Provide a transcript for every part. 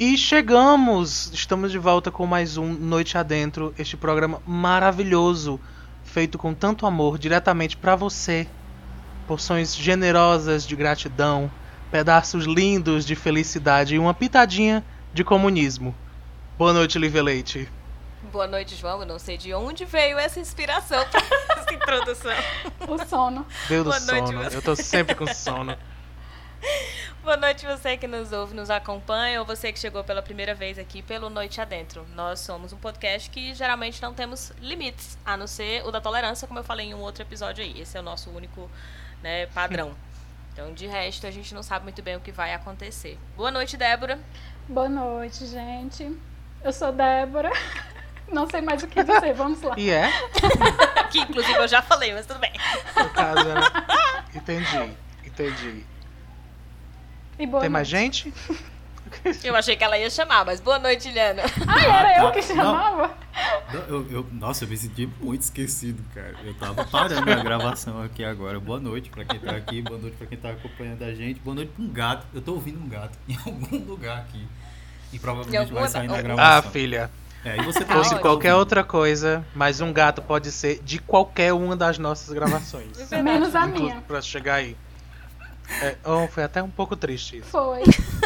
E chegamos! Estamos de volta com mais um Noite Adentro, este programa maravilhoso, feito com tanto amor diretamente para você. Porções generosas de gratidão, pedaços lindos de felicidade e uma pitadinha de comunismo. Boa noite, Lívia Leite. Boa noite, João. Eu não sei de onde veio essa inspiração para essa introdução. O sono. Veio do Boa noite, sono. você. Eu tô sempre com sono. Boa noite você que nos ouve, nos acompanha ou você que chegou pela primeira vez aqui pelo Noite Adentro. Nós somos um podcast que geralmente não temos limites, a não ser o da tolerância, como eu falei em um outro episódio aí. Esse é o nosso único né, padrão. Então, de resto, a gente não sabe muito bem o que vai acontecer. Boa noite, Débora. Boa noite, gente. Eu sou Débora. Não sei mais o que dizer, vamos lá. E é? Que inclusive eu já falei, mas tudo bem. No caso, né? Entendi, entendi. E boa Tem mais noite. gente? Eu achei que ela ia chamar, mas boa noite, Liana. Ah, era eu tá. que chamava? Não, Eu, eu- nossa, eu me senti muito esquecido, cara. Eu tava parando a gravação aqui agora. Boa noite pra quem tá aqui, boa noite pra quem tá acompanhando a gente. Boa noite pra um gato. Eu tô ouvindo um gato em algum lugar aqui. E provavelmente alguma- vai sair na Ah, Ah, gravação. filha. É, e você Tá Fosse qualquer outra coisa, mas um gato pode ser de qualquer uma das nossas gravações. Menos a minha. Pra chegar aí. É, oh, foi até um pouco triste isso. Foi.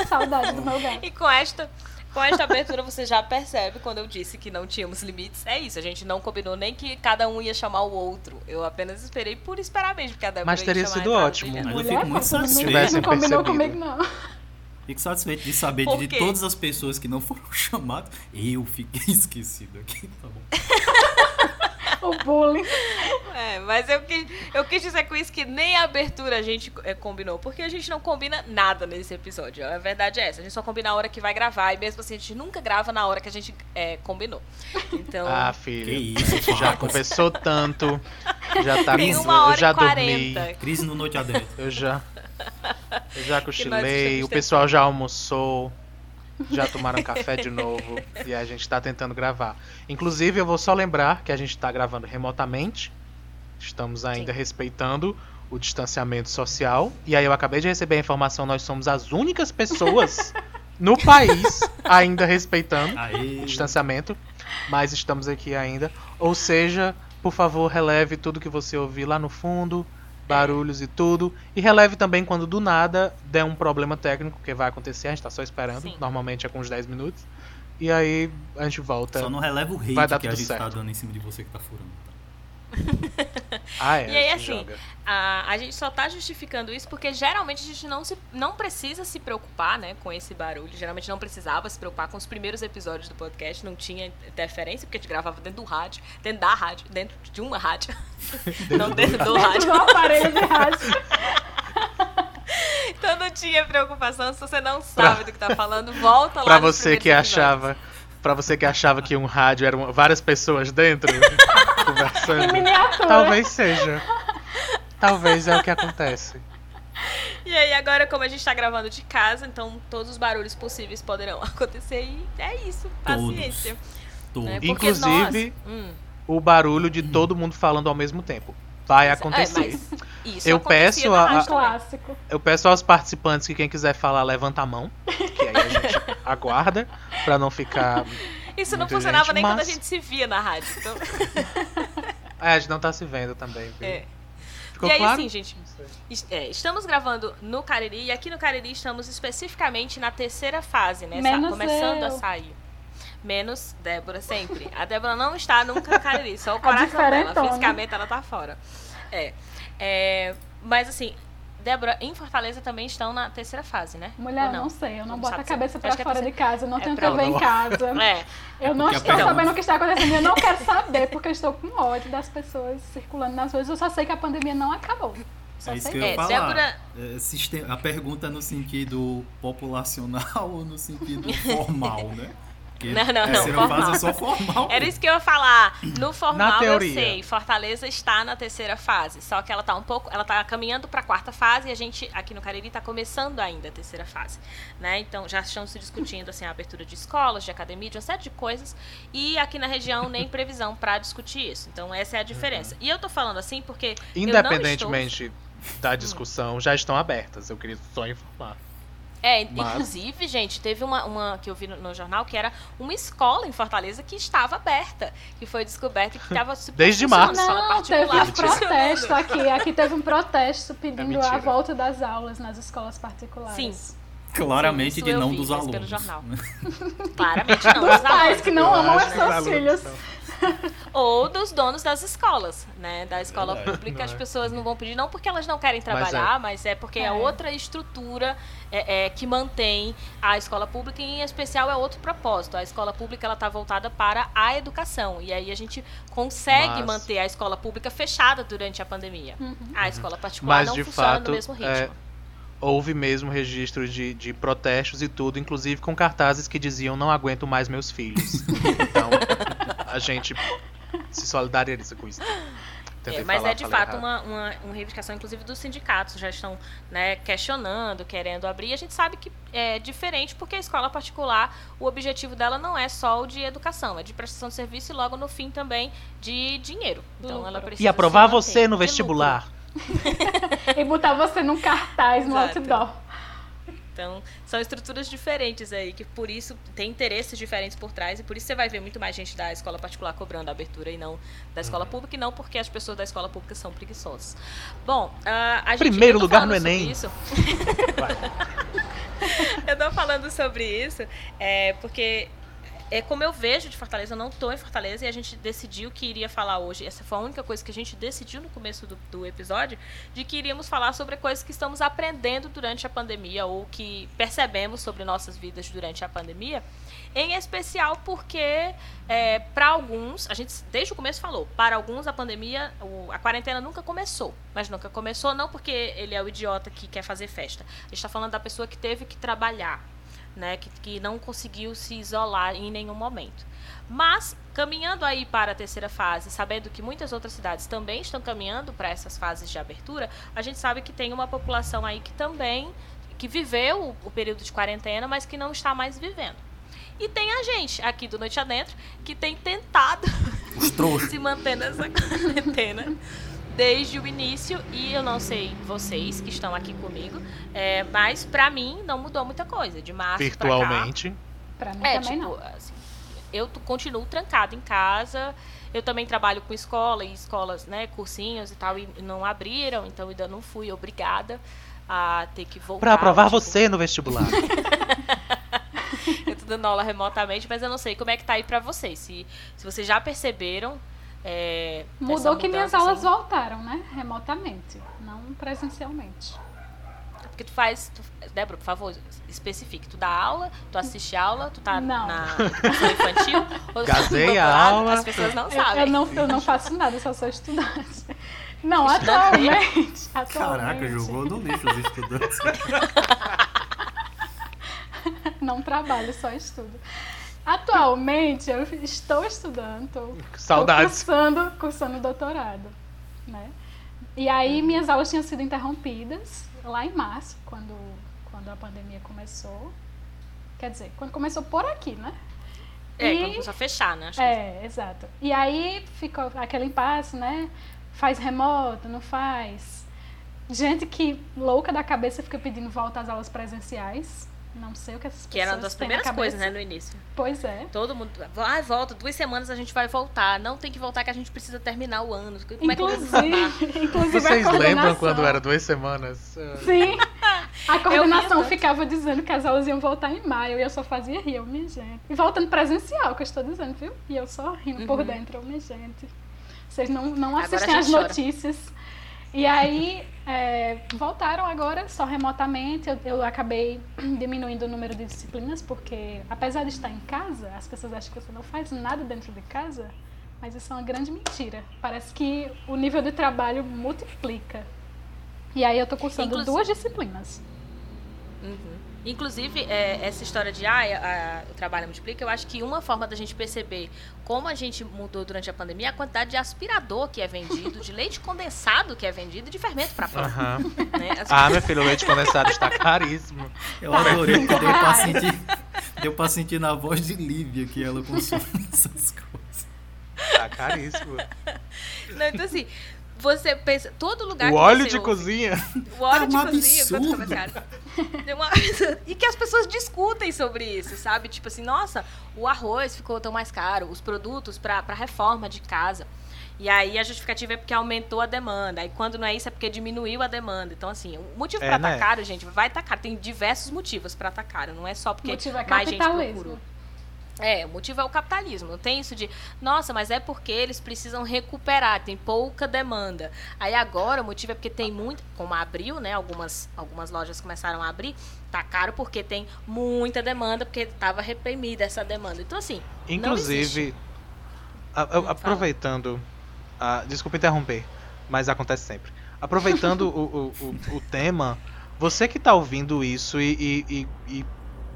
Saudade do meu gato. E com esta, com esta abertura você já percebe quando eu disse que não tínhamos limites. É isso, a gente não combinou nem que cada um ia chamar o outro. Eu apenas esperei por esperar mesmo, porque a Débora Mas ia teria sido ótimo. eu fico muito satisfeito. Tivessem Não combinou percebido. comigo, não. Fico satisfeito de saber de quê? todas as pessoas que não foram chamadas. Eu fiquei esquecido aqui, tá bom? O bullying. É, mas eu, quis- eu quis dizer com isso que nem a abertura a gente é, combinou, porque a gente não combina nada nesse episódio. A verdade é essa, a gente só combina a hora que vai gravar, e mesmo assim a gente nunca grava na hora que a gente é, combinou. Então, Ah, Que filha. isso, Já conversou tanto. Já tá tem com- uma hora Eu já e dormi. quarenta. Crise no Noite Adentro. Eu já. Eu já cochilei. O pessoal já almoçou. Já tomaram café de novo. E a gente tá tentando gravar. Inclusive, eu vou só lembrar que a gente tá gravando remotamente. Estamos ainda respeitando o distanciamento social. E aí eu acabei de receber a informação, nós somos as únicas pessoas no país ainda respeitando Aê. o distanciamento. Mas estamos aqui ainda. Ou seja, por favor, releve tudo que você ouvir lá no fundo, barulhos e tudo. E releve também quando do nada der um problema técnico, que vai acontecer, a gente tá só esperando. Sim. Normalmente é com uns 10 minutos. E aí a gente volta. Só não releva o Vai hate dar que a gente tá certo. dando em cima de você que tá furando. tá? Ah, é. E aí, assim. A, a gente só tá justificando isso porque geralmente a gente não, se, não precisa se preocupar, né, com esse barulho. Geralmente não precisava se preocupar com os primeiros episódios do podcast, não tinha interferência, porque a gente gravava dentro do rádio, dentro da rádio, dentro de uma rádio. não dentro do rádio. Do aparelho de rádio. Então não tinha preocupação. Se você não sabe do que tá falando, volta lá Pra você que episódios. achava. Pra você que achava que um rádio eram várias pessoas dentro conversando. miniatura. Talvez seja. Talvez é o que acontece. E aí, agora, como a gente tá gravando de casa, então todos os barulhos possíveis poderão acontecer e é isso. Paciência. Todos. né? Inclusive, nós- Hum. O barulho de todo mundo falando ao mesmo tempo. Vai acontecer. É, mas isso Eu peço a- a-. Eu peço aos participantes que quem quiser falar levanta a mão, que aí a gente aguarda pra não ficar. Isso não funcionava gente, nem quando a mas- gente se via na rádio. Então, É, a gente não tá se vendo também, viu? é. Ficou e aí, claro? assim, gente, es- é, estamos gravando no Cariri e aqui no Cariri estamos especificamente na terceira fase, né? Menos começando eu. a sair. Menos Débora, sempre. A Débora não está nunca no Cariri, só o coração dela. Fisicamente ela tá fora. É. É, Mas assim, Débora, em Fortaleza também estão na terceira fase, né? Mulher, eu não sei. Eu não, Não boto a cabeça que é fora de casa. Eu não é tenho pra- TV em casa. É. Eu não porque estou pergunta- sabendo o que está acontecendo. Eu não quero saber, porque eu estou com ódio das pessoas circulando nas ruas. Eu só sei que a pandemia não acabou. Só É isso que eu ia É, falar. Débora- É, a pergunta é no sentido populacional ou no sentido formal, né? Porque Não, não, não, terceira formal. fase é só formal. Era isso que eu ia falar. No formal Na eu teoria. sei, Fortaleza está na terceira fase, só que ela tá um pouco, ela tá caminhando para a quarta fase e a gente aqui no Cariri tá começando ainda a terceira fase, né? Então já estão se discutindo assim a abertura de escolas, de academia, de uma série de coisas e aqui na região nem previsão para discutir isso. Então essa é a diferença. E eu tô falando assim porque eu não Independentemente da discussão, já estão abertas. Eu queria só informar. É, Mas- inclusive, gente, teve uma, uma que eu vi no, no jornal que era uma escola em Fortaleza que estava aberta, que foi descoberta que estava Desde março. Não, teve um particular. protesto aqui. Aqui teve um protesto pedindo É a volta das aulas nas escolas particulares. Sim. Claramente Isso de não dos alunos. pelo jornal. Claramente não. Dos dos pais alunos. que não Eu amam seus filhos. são- Ou dos donos das escolas, né? Da escola Verdade. pública, as é? pessoas não vão pedir, não porque elas não querem Mas trabalhar, mas é, porque é É. outra estrutura é, é, que mantém a escola pública, e em especial é outro propósito. A escola pública ela está voltada para a educação. E aí a gente consegue Mas- manter a escola pública fechada durante a pandemia. Uhum. A escola particular Mas não de funciona fato, no mesmo ritmo. É, houve mesmo registro de, de protestos e tudo, inclusive com cartazes que diziam não aguento mais meus filhos. então, a gente se solidariza com isso. É, mas falar, é de fato uma, uma, uma reivindicação, inclusive, dos sindicatos, já estão né, questionando, querendo abrir. E a gente sabe que é diferente, porque a escola particular, o objetivo dela não é só o de educação, é de prestação de serviço e logo no fim também de dinheiro. Então ela Lucro. precisa. E aprovar você no vestibular. E botar você num cartaz no Exato. outdoor. Então, são estruturas diferentes aí, que por isso tem interesses diferentes por trás, e por isso você vai ver muito mais gente da escola particular cobrando a abertura e não da escola pública, e não porque as pessoas da escola pública são preguiçosas. Bom, a gente. Primeiro tô lugar no Enem. Isso. eu tô falando sobre isso é, porque é como eu vejo de Fortaleza, eu não tô em Fortaleza e a gente decidiu que iria falar hoje. Essa foi a única coisa que a gente decidiu no começo do, do episódio, de que iríamos falar sobre coisas que estamos aprendendo durante a pandemia ou que percebemos sobre nossas vidas durante a pandemia. Em especial porque, é, para alguns, a gente desde o começo falou, para alguns a pandemia, o- a quarentena nunca começou. Mas nunca começou não porque ele é o idiota que quer fazer festa. A gente está falando da pessoa que teve que trabalhar, né, que, que não conseguiu se isolar em nenhum momento. Mas, caminhando aí para a terceira fase, sabendo que muitas outras cidades também estão caminhando para essas fases de abertura, a gente sabe que tem uma população aí que também que viveu o, o período de quarentena, mas que não está mais vivendo. E tem a gente aqui do Noite Adentro que tem tentado se manter nessa quarentena desde o início e eu não sei vocês que estão aqui comigo, é, mas pra mim não mudou muita coisa de março. Virtualmente. Pra mim É, também tipo, não. assim, eu continuo trancada em casa. Eu também trabalho com escola e escolas, né, cursinhos e tal, e não abriram, então ainda não fui obrigada a ter que voltar. Pra aprovar tipo, você no vestibular. eu tô dando aula remotamente, mas eu não sei como é que tá aí pra vocês. Se, se vocês já perceberam. É, Mudou que minhas aulas assim. voltaram, né? Remotamente, não presencialmente. Porque tu faz. Tu, Débora, por favor, especifique. Tu dá aula, tu assiste aula, tu tá Não. na educação infantil, ou tá Gazei a aula. As pessoas não Eu, sabem. eu não, eu não faço nada, eu só sou estudante. Não, Estudante atualmente. Caraca, atualmente jogou no lixo os estudantes. Não trabalho, só estudo. Atualmente eu estou estudando, tô Saudades. Cursando, cursando doutorado, né? E aí minhas aulas tinham sido interrompidas lá em março, quando, quando a pandemia começou. Quer dizer, quando começou por aqui, né? É, E- quando começou a fechar, né? Acho que- É, exato. E aí ficou aquele impasse, né? Faz remoto, não faz. Gente que louca da cabeça fica pedindo volta às aulas presenciais. Não sei o que essas Que era uma pessoas das primeiras coisas, né, no início. Pois é. Todo mundo. Ah, volta, duas semanas a gente vai voltar. Não tem que voltar que a gente precisa terminar o ano. Como é? Inclusive, inclusive a Vocês lembram quando era duas semanas? Sim. A coordenação ficava dizendo que as aulas iam voltar em maio e eu só fazia rir, eu, minha gente. E voltando presencial, que eu estou dizendo, viu? E eu só rindo por Uhum. dentro, eu, minha gente. Vocês não, não assistem gente as chora. E aí, é, voltaram agora só remotamente. Eu, eu acabei diminuindo o número de disciplinas, porque apesar de estar em casa, as pessoas acham que você não faz nada dentro de casa, mas isso é uma grande mentira. Parece que o nível de trabalho multiplica. E aí eu tô cursando Inclusive- duas disciplinas. Uhum. Inclusive, é, essa história de ah, a- a- o trabalho multiplica, eu acho que uma forma da gente perceber como a gente mudou durante a pandemia é a quantidade de aspirador que é vendido, de leite condensado que é vendido e de fermento para planta. Aham. Né? As- Ah, meu filho, o leite condensado está caríssimo. Eu Tá. adorei que deu pra Reais. sentir. Deu pra sentir na voz de Lívia que ela consome essas coisas. Tá caríssimo. Não, então assim, Você pensa, todo lugar O que óleo de ouve- cozinha. O óleo É de cozinha, é uma- E que as pessoas discutem sobre isso, sabe? Tipo assim, nossa, o arroz ficou tão mais caro, os produtos para reforma de casa. E aí a justificativa é porque aumentou a demanda. Aí quando não é isso é porque diminuiu a demanda. Então, assim, o motivo É, pra né? estar caro, gente, vai estar caro. Tem diversos motivos pra estar caro. Não é só O porque motivo é mais gente procurou. É, o motivo é o capitalismo. Não tem isso de, nossa, mas é porque eles precisam recuperar, tem pouca demanda. Aí agora o motivo é porque tem muito, como abriu, né? Algumas, algumas lojas começaram a abrir, tá caro porque tem muita demanda, porque estava reprimida essa demanda. Então, assim. Inclusive, a- a- aproveitando. ah, desculpa interromper, mas acontece sempre. Aproveitando o, o, o, o tema, você que tá ouvindo isso e, e- e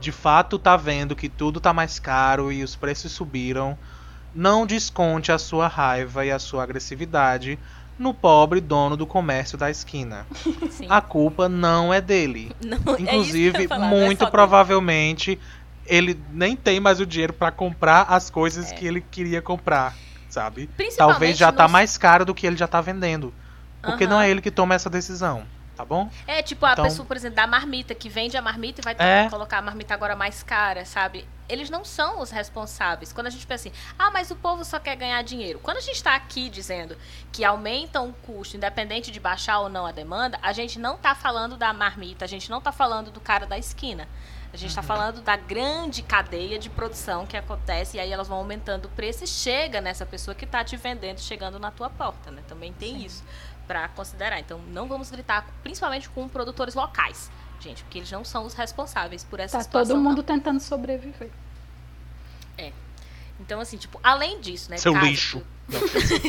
de fato tá vendo que tudo tá mais caro e os preços subiram, não desconte a sua raiva e a sua agressividade no pobre dono do comércio da esquina. Sim. A culpa não é dele. Não, é Inclusive, falar, não é muito só dele. provavelmente ele nem tem mais o dinheiro pra comprar as coisas É. que ele queria comprar, sabe? Talvez já tá nos- mais caro do que ele já tá vendendo. Porque Aham. não é ele que toma essa decisão, tá bom? É, tipo, a Então- pessoa, por exemplo, da marmita, que vende a marmita e vai É. colocar a marmita agora mais cara, sabe? Eles não são os responsáveis. Quando a gente pensa assim, ah, mas o povo só quer ganhar dinheiro. Quando a gente tá aqui dizendo que aumentam o custo, independente de baixar ou não a demanda, a gente não tá falando da marmita, a gente não tá falando do cara da esquina. A gente Uhum. está falando da grande cadeia de produção que acontece e aí elas vão aumentando o preço e chega nessa pessoa que está te vendendo, chegando na tua porta, né? Também tem isso para considerar. Então, não vamos gritar, principalmente com produtores locais, gente, porque eles não são os responsáveis por essa Tá situação. todo não. mundo tentando sobreviver. Então, assim, tipo, além disso, né? Seu caso lixo.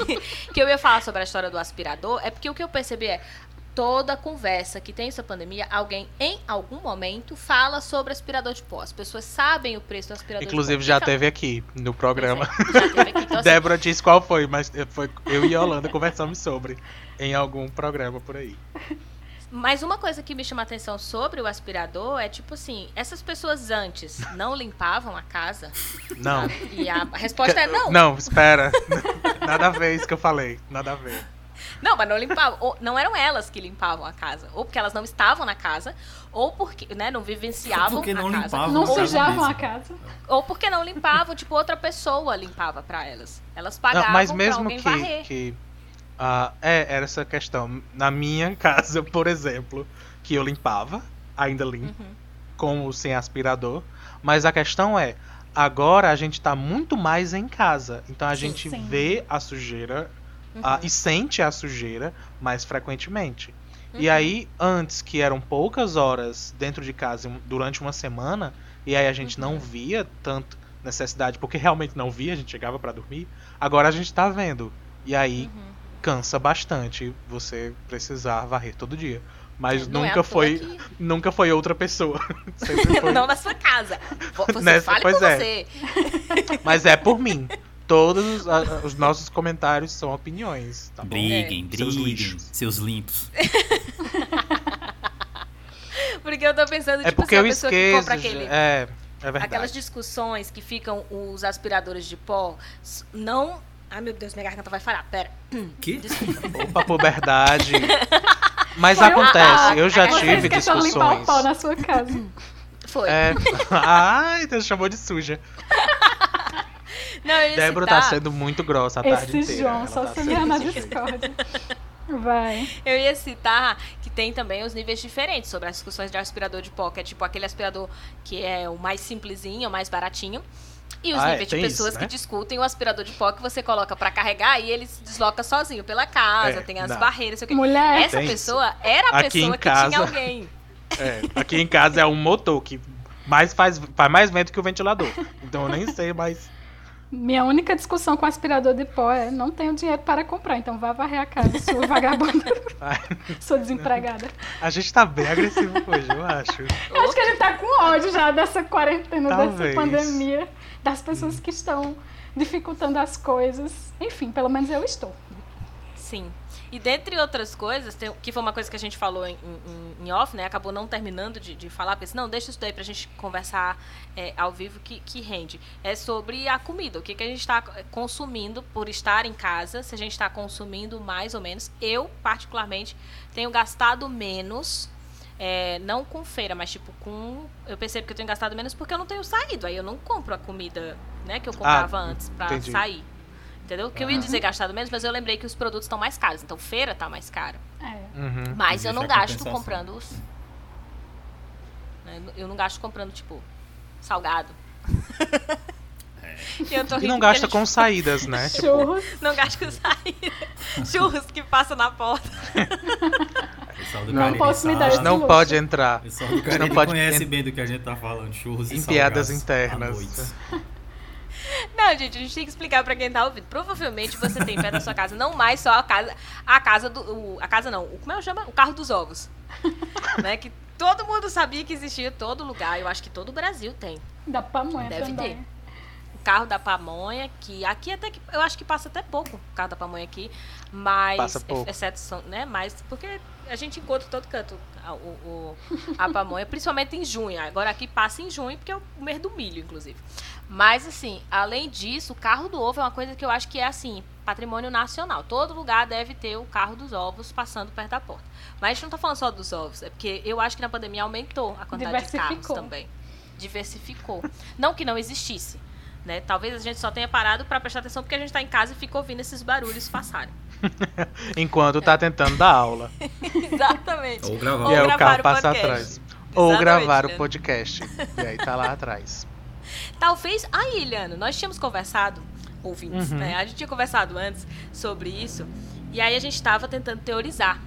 Que, que eu ia falar sobre a história do aspirador, é porque o que eu percebi é toda conversa que tem essa pandemia, alguém em algum momento fala sobre aspirador de pó. As pessoas sabem o preço do aspirador Inclusive de pó. já Fica- teve aqui no programa. É, já teve aqui. Então, assim, Débora disse qual foi, mas foi eu e a Holanda conversamos sobre em algum programa por aí. Mas uma coisa que me chama a atenção sobre o aspirador é tipo assim, essas pessoas antes não limpavam a casa? Não. E a resposta é não. Não, espera. Nada a ver isso que eu falei. Nada a ver. Não, mas não limpavam. Ou, não eram elas que limpavam a casa. Ou porque elas não estavam na casa, ou porque, né, não vivenciavam Porque não a casa. limpavam Não sujavam a casa. Ou porque não limpavam, tipo, outra pessoa limpava pra elas. Elas Não, pagavam mas pra mesmo alguém que, varrer. que ah, é, era essa questão. Na minha casa, por exemplo, que eu limpava, ainda limpo, Uhum. com ou sem aspirador. Mas a questão é, agora a gente tá muito mais em casa. Então a gente Sim. vê a sujeira Uhum. ah, e sente a sujeira mais frequentemente. E Uhum. aí, antes que eram poucas horas dentro de casa durante uma semana, e aí a gente Uhum. não via tanto necessidade, porque realmente não via, a gente chegava pra dormir. Agora a gente tá vendo. E aí Uhum. cansa bastante você precisar varrer todo dia. Mas Não é à nunca toa foi, que- nunca foi outra pessoa. Sempre foi. Não na sua casa. Você Nessa- fale pois é. você. Mas é por mim. Todos os, a- os nossos comentários são opiniões, tá bom? Briguem, Seus briguem, lixos. seus limpos. Porque eu tô pensando, É tipo porque assim, a eu pessoa que esqueço. compra aquele... É, é verdade. Aquelas discussões que ficam os aspiradores de pó, não... Ai, meu Deus, minha garganta vai falhar. Pera. Que? Opa, puberdade. Mas Foi acontece, eu já Você Você tive de limpar o discussões. pau na sua casa. Foi. É. Ai, Deus chamou de suja. Não, eu Débora citar, tá sendo muito grossa a tarde Esse inteira. João, só tá se sendo- na Discord. Vai. Eu ia citar que tem também os níveis diferentes sobre as discussões de aspirador de pó, que é tipo aquele aspirador que é o mais simplesinho, o mais baratinho. E os Ah, é, níveis de tem pessoas isso, que né? discutem o aspirador de pó que você coloca pra carregar e ele se desloca sozinho pela casa, É, tem as não. barreiras, sei o quê. Mulher, Essa Tem isso. pessoa era a Aqui pessoa que casa- tinha alguém. É, aqui em casa é um motor que mais faz, faz mais vento que o ventilador. Então eu nem sei mais. Minha única discussão com aspirador de pó é não tenho dinheiro para comprar, então vá varrer a casa, sua vagabunda. Ai, sou desempregada. A gente tá bem agressivo hoje, eu acho. Eu acho que a gente tá com ódio já dessa quarentena, Talvez. dessa pandemia, das pessoas que estão dificultando as coisas. Enfim, pelo menos eu estou. Sim. E dentre outras coisas, tem- que foi uma coisa que a gente falou em, em- em off, né? Acabou não terminando de, de falar, porque disse, não, deixa isso daí pra gente conversar é, ao vivo que, que rende. É sobre a comida, o que, que a gente está consumindo por estar em casa, se a gente está consumindo mais ou menos. Eu, particularmente, tenho gastado menos. é, não com feira, mas tipo com. Eu percebo que eu tenho gastado menos porque eu não tenho saído. Aí eu não compro a comida né, que eu comprava antes pra entendi. sair. Entendeu? Que eu ia dizer gastado menos, mas eu lembrei que os produtos estão mais caros. Então feira tá mais cara. É. Uhum. Mas eu Existe não a gasto comprando os. né, Eu não gasto comprando, tipo, salgado. E eu tô E não gasta gente com saídas, né? Tipo, Churros. Não gasto com saída. Churros que passa na porta. O pessoal do Não Cariri posso me dar não pode entrar. O pessoal do não pode conhece en- bem do que a gente tá falando, churros e Em piadas internas. Não, gente, a gente tem que explicar pra quem tá ouvindo. Provavelmente você tem perto da sua casa, não mais só a casa, a casa do, o- a casa não, o, como é que chama? O carro dos ovos. né, que todo mundo sabia que existia em todo lugar. Eu acho que todo o Brasil tem. Da pamonha Deve também. ter. O carro da pamonha, que aqui até que eu acho que passa até pouco o carro da pamonha aqui, mas Passa pouco. exceto são, né, mas porque a gente encontra em todo canto a, o, o- a pamonha, principalmente em junho. Agora aqui passa em junho porque é o mês do milho, inclusive. Mas assim, além disso, o carro do ovo é uma coisa que eu acho que é assim, patrimônio nacional. Todo lugar deve ter o carro dos ovos passando perto da porta. Mas a gente não tá falando só dos ovos, é porque eu acho que na pandemia aumentou a quantidade de carros também. Diversificou. Não que não existisse. Né? Talvez a gente só tenha parado para prestar atenção porque a gente tá em casa e fica ouvindo esses barulhos passarem. Enquanto tá tentando dar aula. Exatamente. Ou gravar. Ou e aí o gravar carro o passa podcast. atrás. Ou gravar o Leandro. podcast. E aí tá lá atrás. Talvez. Aí, Iliano, nós tínhamos conversado, ouvintes, Uhum. né? A gente tinha conversado antes sobre isso. E aí a gente estava tentando teorizar.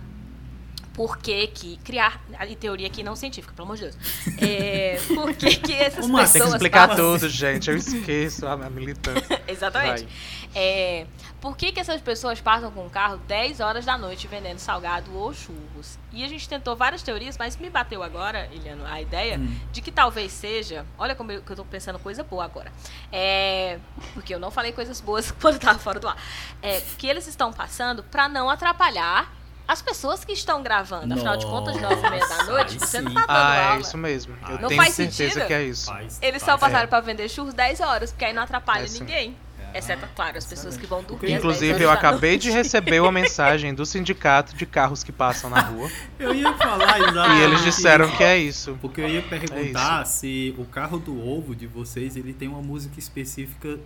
Por que que criar. E teoria aqui não científica, pelo amor de Deus. É, por que que essas Ô, Márcia, Tem que pessoas. explicar passam- tudo, gente. Eu esqueço a a militância. Exatamente. É, por que, que essas pessoas passam com o carro 10 horas da noite vendendo salgado ou churros? E a gente tentou várias teorias, mas me bateu agora, Iliano, a ideia Hum. de que talvez seja. Olha como eu, que eu tô pensando coisa boa agora. É, porque eu não falei coisas boas quando eu tava fora do ar. É, que eles estão passando para não atrapalhar as pessoas que estão gravando. Afinal de contas, nove e meia da Nossa, noite, você não tá dando Ah, é aula. isso mesmo. Eu Não tenho faz certeza sentido? que é isso. Faz- Eles faz- só passaram É. para vender churros 10 horas, porque aí não atrapalha É, ninguém. Exceto, claro, as pessoas que vão dormir. às 10 Inclusive, eu acabei de receber uma mensagem do sindicato de carros que passam na rua. Eu ia falar exatamente. E eles disseram que é isso. Porque eu ia perguntar se o carro do ovo de vocês ele tem uma música específica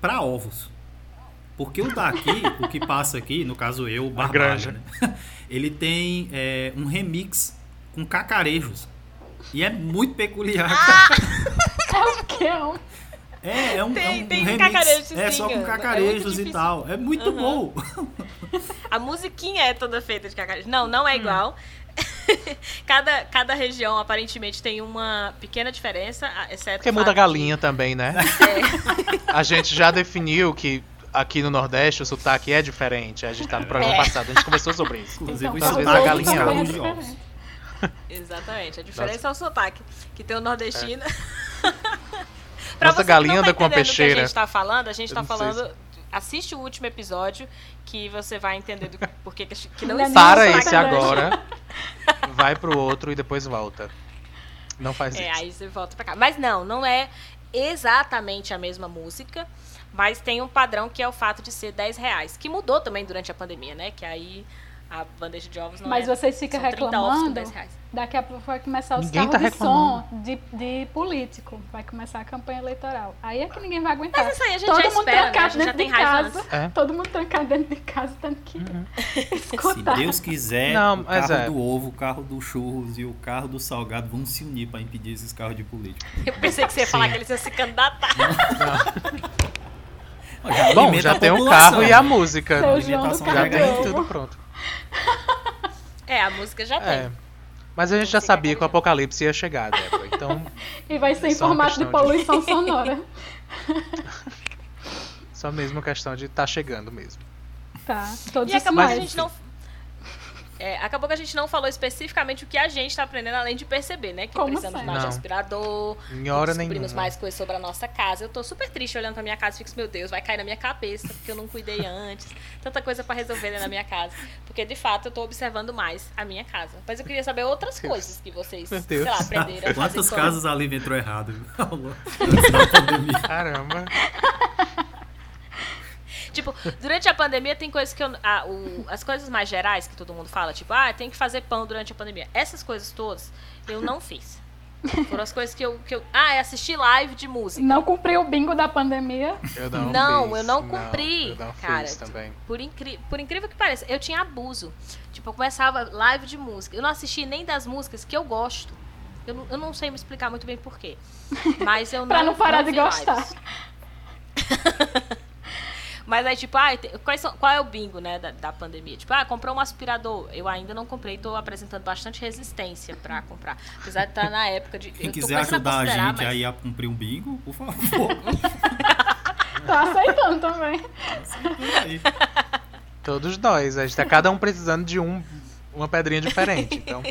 para ovos. Porque o daqui, o que passa aqui, no caso eu, o granja. Barbalha, né? ele tem é, um remix com cacarejos. E é muito peculiar. É o que é um. É, é um, Tem- é um, tem um remix. cacarejos, é só com é cacarejos e difícil. tal. É muito Uhum. bom. A musiquinha é toda feita de cacarejos. Não, não é Hum. igual. cada, cada região aparentemente tem uma pequena diferença, exceto. Porque muda a galinha também, né? É. A gente já definiu que aqui no Nordeste o sotaque é diferente. A gente tá no programa É. passado, a gente conversou sobre isso. Inclusive, Então, talvez a galinha é ovos. diferente. Exatamente. A diferença é o sotaque. Que tem o nordestino. Nossa galinha anda com a peixeira. a gente tá falando, a gente tá falando. Assiste o último episódio que você vai entender do porquê que, que não é existe Para Nossa, esse agora, vai pro outro e depois volta. Não faz É, isso. aí você volta pra cá. Mas não, não é exatamente a mesma música, mas tem um padrão que é o fato de ser 10 reais, que mudou também durante a pandemia, né? Que aí a bandeja de ovos não Mas é. vocês ficam são 30 ovos por reclamando. 10 reais. Daqui a pouco vai começar os Ninguém carros tá de som de, de político. Vai começar a campanha eleitoral. Aí é que ninguém vai aguentar. Mas isso aí a gente Todo já mundo espera, né? A trancado gente já dentro tem de raiva casa. É. Todo mundo trancado dentro de casa, tendo que Se escutar. Deus quiser, Não, o carro é. do ovo, o carro do churros e o carro do salgado vão se unir para impedir esses carros de político. Eu pensei que você ia falar que eles iam se candidatar. Já Bom, já a tem o população. carro e a música. Alimentação Já tem tudo pronto. É, a música já É. tem. Mas a gente já sabia que o apocalipse ia chegar, Débora. Então, E vai ser em uma formato de questão de- poluição sonora. só mesmo questão de tá chegando mesmo. Tá. Todos E acabou que a gente não. É, acabou que a gente não falou especificamente o que a gente tá aprendendo, além de perceber, né? Que Como precisamos mais de aspirador, Em hora descobrimos nenhuma. mais coisas sobre a nossa casa. Eu tô super triste olhando pra minha casa e fico, meu Deus, vai cair na minha cabeça, porque eu não cuidei antes. Tanta coisa pra resolver né, na minha casa. Porque, de fato, eu tô observando mais a minha casa. Mas eu queria saber outras coisas que vocês, Meu sei lá, aprenderam a fazer. Quantas como- casas a Liv entrou errado? Antes da pandemia. Caramba. Tipo, durante a pandemia tem coisas que eu. ah, o- as coisas mais gerais que todo mundo fala, tipo, ah, tem que fazer pão durante a pandemia. Essas coisas todas eu não fiz. Foram as coisas que eu. Que eu ah, é assistir live de música. Não cumpriu o bingo da pandemia. Eu não Não, fiz. eu não cumpri, eu não cara. fiz também. Por, incri por incrível que pareça, eu tinha abuso. Tipo, eu começava live de música. Eu não assisti nem das músicas que eu gosto. Eu não, eu não sei me explicar muito bem porquê. Mas eu não. Pra não parar de vi gostar. Mas aí, tipo, ah, quais são- qual é o bingo, né, da, da pandemia? Tipo, ah, comprou um aspirador. Eu ainda não comprei, tô apresentando bastante resistência pra comprar. Apesar de estar na época de. Quem quiser ajudar a gente mas- aí a cumprir um bingo, por favor. Tô aceitando também. Aí. Todos nós. A gente tá cada um precisando de um, uma pedrinha diferente. Então,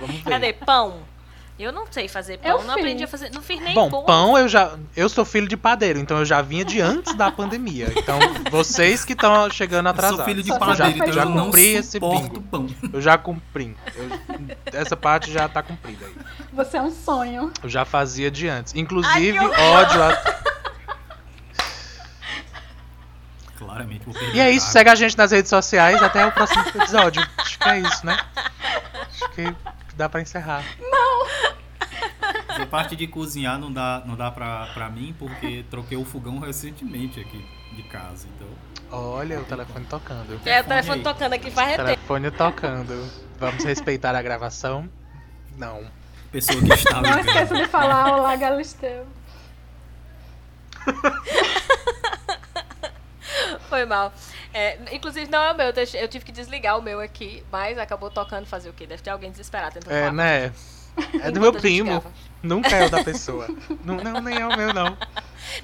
vamos ver. Cadê? Pão. Eu não sei fazer pão, Eu não aprendi fiz. a fazer. Não fiz nem Bom, bolo. pão eu já. Eu sou filho de padeiro, então eu já vinha de antes da pandemia. Então, vocês que estão chegando Eu atrasados. sou filho de eu já, padeiro, então já eu não cumpri esse bingo. pão. Eu já cumpri. Eu- essa parte já tá cumprida aí. Você é um sonho. Eu já fazia de antes. Inclusive, Ai, ódio a. Claramente vou perder E é isso, segue a gente nas redes sociais. Até o próximo episódio. Acho que é isso, né? Acho que dá pra encerrar. Essa parte de cozinhar não dá, não dá pra, pra mim, porque troquei o fogão recentemente aqui de casa. Então, Olha o telefone tocando. É, o telefone aí. tocando aqui faz tempo. Telefone tocando. Vamos respeitar a gravação? Não. pessoa que está Não ligando. esqueça de falar Olá Galisteu. Foi mal. É, inclusive, não é o meu. Eu tive que desligar o meu aqui, mas acabou tocando fazer o quê? Deve ter alguém desesperado tentando É, falar. né? É do meu primo. Nunca é o da pessoa. Não, não, nem é o meu, não.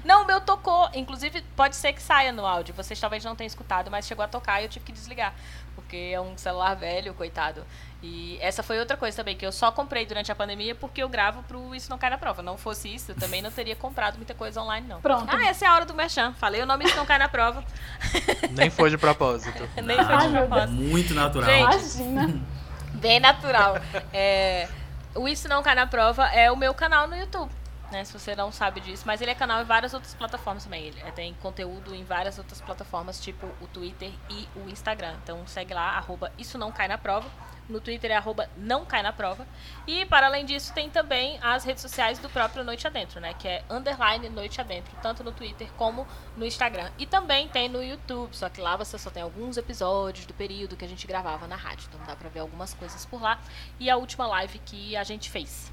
Não, o meu tocou. Inclusive, pode ser que saia no áudio. Vocês talvez não tenham escutado, mas chegou a tocar e eu tive que desligar. Porque é um celular velho, coitado. E essa foi outra coisa também, que eu só comprei durante a pandemia porque eu gravo pro Isso Não Cai na Prova. Não fosse isso, eu também não teria comprado muita coisa online, não. Pronto. Ah, essa é a hora do Merchan. Falei o nome Isso Não Cai na Prova. Nem foi de propósito. Nem foi de propósito. Muito natural. Gente, Imagina. Bem natural. É, o Isso Não Cai na Prova é o meu canal no YouTube. Né, se você não sabe disso, mas ele é canal em várias outras plataformas também. Ele é, tem conteúdo em várias outras plataformas, tipo o Twitter e o Instagram. Então segue lá, arroba Isso Não Cai na Prova. No Twitter é arroba Não Cai na Prova. E para além disso, tem também as redes sociais do próprio Noite Adentro, né? Que é underline Noite Adentro, tanto no Twitter como no Instagram. E também tem no YouTube, só que lá você só tem alguns episódios do período que a gente gravava na rádio. Então dá pra ver algumas coisas por lá. E a última live que a gente fez.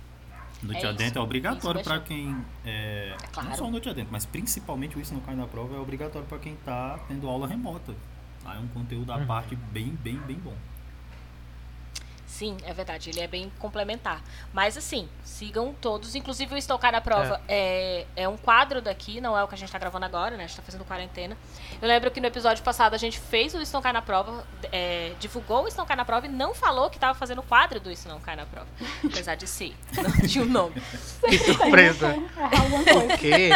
Noite É Adentro é obrigatório para quem. É, É claro. Não só Noite Adentro, mas principalmente o Isso Não Cai na Prova é obrigatório para quem tá tendo aula remota. Tá? É um conteúdo à Uhum. parte bem, bem, bem bom. Sim, é verdade, ele é bem complementar. Mas assim, sigam todos. Inclusive o Estocar na Prova é. É, um quadro daqui, não é o que a gente tá gravando agora, né? A gente tá fazendo quarentena. Eu lembro que no episódio passado a gente fez o Cai na Prova, é, divulgou o Cai na Prova e não falou que tava fazendo o quadro do Isso Não Cai na Prova. Apesar de ser, não tinha o nome. Que surpresa. Porque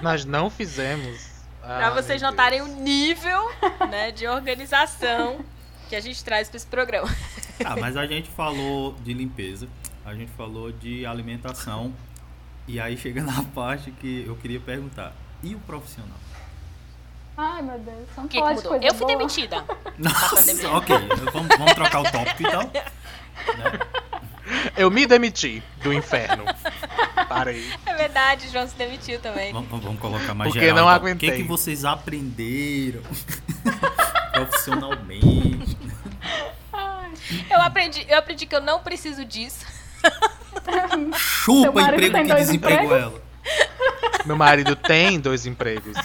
nós não fizemos. Ah, Pra vocês notarem Deus. o nível né, de organização que a gente traz pra esse programa. Ah, mas a gente falou de limpeza, a gente falou de alimentação. E aí chega na parte que eu queria perguntar. E o profissional? Ai, meu Deus. Vamos O que, que falar de mudou? coisa Eu fui boa. demitida. Nossa, pandemia. ok. Vamos, vamos trocar o tópico então. Eu me demiti do inferno. Parei. É verdade, João se demitiu também. Vamos, vamos colocar mais Porque geral. não então. aguentei. O que, que vocês aprenderam profissionalmente? Eu aprendi, eu aprendi que eu não preciso disso. Chupa emprego que desempregou empregos? ela. Meu marido tem dois empregos.